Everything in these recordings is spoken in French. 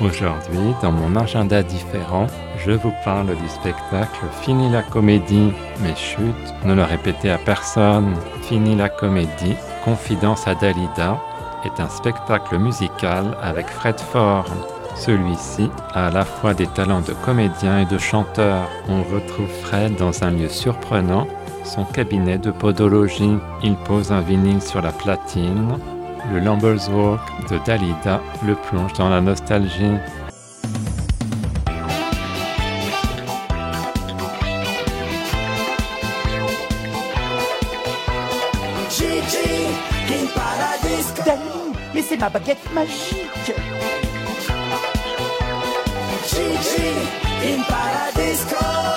Aujourd'hui, dans mon agenda différent, je vous parle du spectacle Fini la comédie. Mais chut, ne le répétez à personne. Fini la comédie, Confidence à Dalida, est un spectacle musical avec Fred Ford. Celui-ci a à la fois des talents de comédien et de chanteur. On retrouve Fred dans un lieu surprenant, son cabinet de podologie. Il pose un vinyle sur la platine. Le Lamber's Walk de Dalida le plonge dans la nostalgie. Gigi in Paradisco. Dali, mais c'est ma baguette magique Gigi in Paradisco.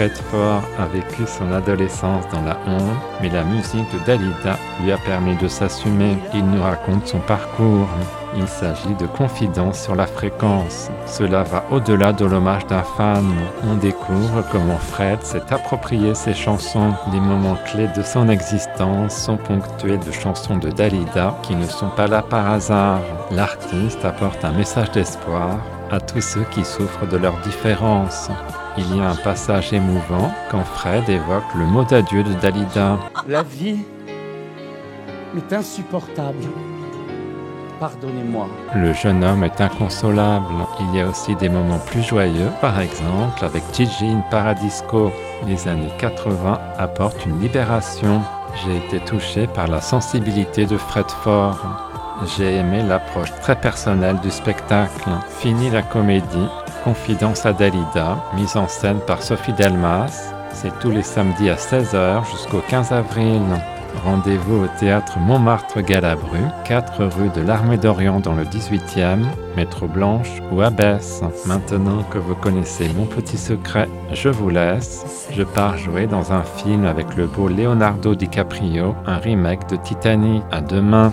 Fred Ford a vécu son adolescence dans la honte, mais la musique de Dalida lui a permis de s'assumer. Il nous raconte son parcours. Il s'agit de confidences sur la fréquence. Cela va au-delà de l'hommage d'un fan. On découvre comment Fred s'est approprié ses chansons. Les moments clés de son existence sont ponctués de chansons de Dalida qui ne sont pas là par hasard. L'artiste apporte un message d'espoir à tous ceux qui souffrent de leurs différences. Il y a un passage émouvant quand Fred évoque le mot d'adieu de Dalida. La vie est insupportable. Pardonnez-moi. Le jeune homme est inconsolable. Il y a aussi des moments plus joyeux, par exemple avec Gigi in Paradisco. Les années 80 apportent une libération. J'ai été touché par la sensibilité de Fred Ford. J'ai aimé l'approche très personnelle du spectacle. Fini la comédie, Confidence à Dalida, mise en scène par Sophie Delmas. C'est tous les samedis à 16h jusqu'au 15 avril. Rendez-vous au théâtre Montmartre-Galabru, 4 rue de l'Armée d'Orient dans le 18e, métro Blanche ou Abbesse. Maintenant que vous connaissez mon petit secret, je vous laisse. Je pars jouer dans un film avec le beau Leonardo DiCaprio, un remake de Titanic. À demain.